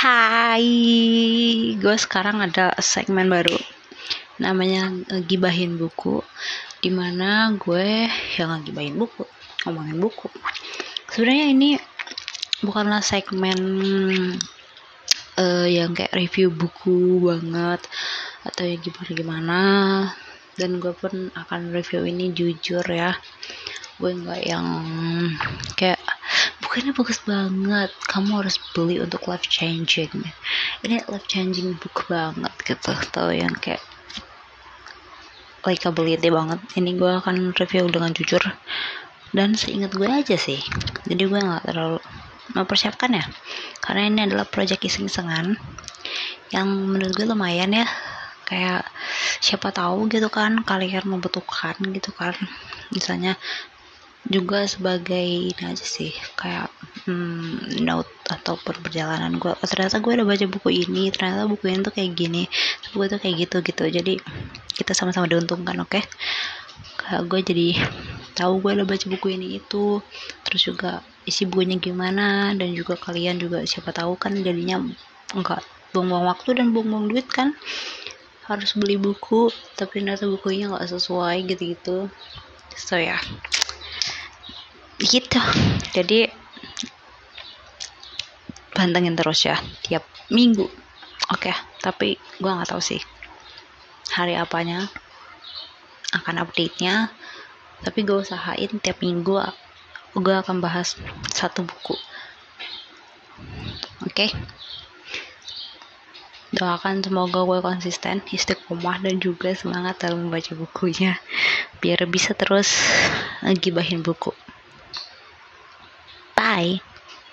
Hai, gue sekarang ada segmen baru. Namanya gibahin buku di mana gue yang gibahin buku ngomongin buku. Sebenarnya ini bukanlah segmen uh, yang kayak review buku banget atau yang gimana gimana dan gue pun akan review ini jujur ya. Gue nggak yang kayak bukannya bagus banget. Kamu harus beli untuk life changing ini life changing book banget gitu. Tau yang kayak likability banget. Ini gue akan review dengan jujur. Dan seingat gue aja sih. Jadi gue nggak terlalu mempersiapkan ya. Karena ini adalah project iseng-isengan yang menurut gue lumayan ya. Kayak siapa tahu gitu kan kalian membutuhkan gitu kan. Misalnya juga sebagai ini aja sih kayak hmm, note atau perjalanan gue oh, ternyata gue udah baca buku ini ternyata buku ini tuh kayak gini buku itu kayak gitu gitu. Jadi kita sama-sama diuntungkan oke? Okay? gue jadi tahu gue udah baca buku ini itu terus juga isi bukunya gimana dan juga kalian juga siapa tahu kan jadinya enggak buang-buang waktu dan buang-buang duit kan? Harus beli buku tapi ternyata bukunya nggak sesuai gitu-gitu. So ya. yeah gitu. Jadi pantengin terus ya tiap minggu. Oke okay, tapi gue nggak tahu sih hari apanya akan update nya tapi gue usahain tiap minggu gue akan bahas satu buku. Oke? Okay? doakan semoga gue konsisten istiqomah dan juga semangat dalam membaca bukunya. Biar bisa terus ngegibahin buku Bye.